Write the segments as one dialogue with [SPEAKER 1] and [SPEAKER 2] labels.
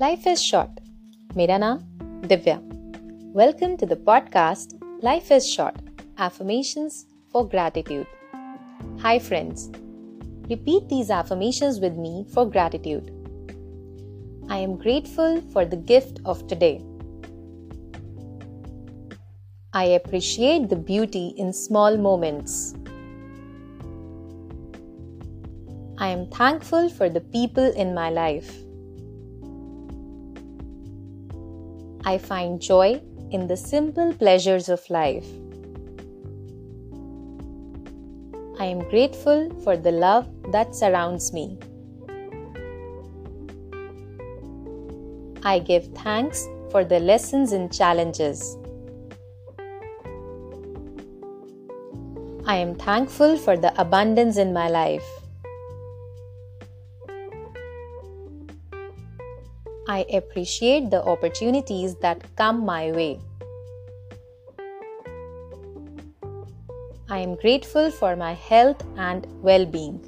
[SPEAKER 1] Life is short. मेरा नाम Divya Welcome to the podcast Life is Short Affirmations for Gratitude. Hi, friends. Repeat these affirmations with me for gratitude. I am grateful for the gift of today. I appreciate the beauty in small moments. I am thankful for the people in my life. I find joy in the simple pleasures of life. I am grateful for the love that surrounds me. I give thanks for the lessons and challenges. I am thankful for the abundance in my life. I appreciate the opportunities that come my way. I am grateful for my health and well being.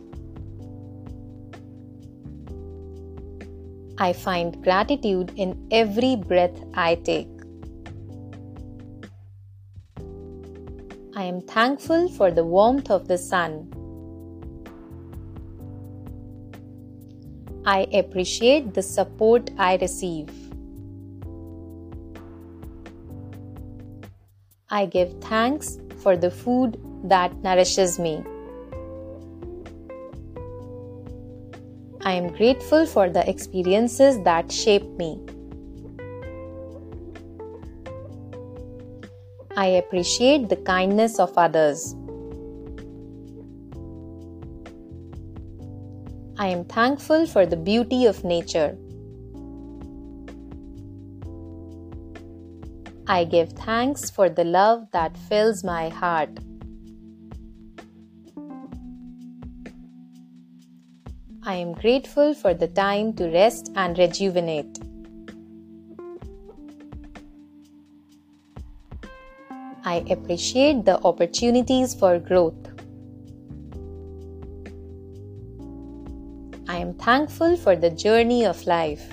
[SPEAKER 1] I find gratitude in every breath I take. I am thankful for the warmth of the sun. I appreciate the support I receive. I give thanks for the food that nourishes me. I am grateful for the experiences that shape me. I appreciate the kindness of others. I am thankful for the beauty of nature. I give thanks for the love that fills my heart. I am grateful for the time to rest and rejuvenate. I appreciate the opportunities for growth. I am thankful for the journey of life.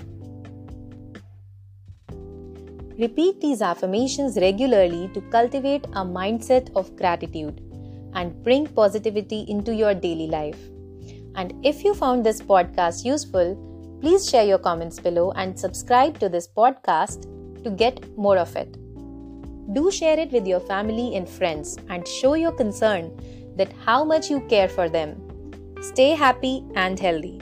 [SPEAKER 1] Repeat these affirmations regularly to cultivate a mindset of gratitude and bring positivity into your daily life. And if you found this podcast useful, please share your comments below and subscribe to this podcast to get more of it. Do share it with your family and friends and show your concern that how much you care for them. Stay happy and healthy.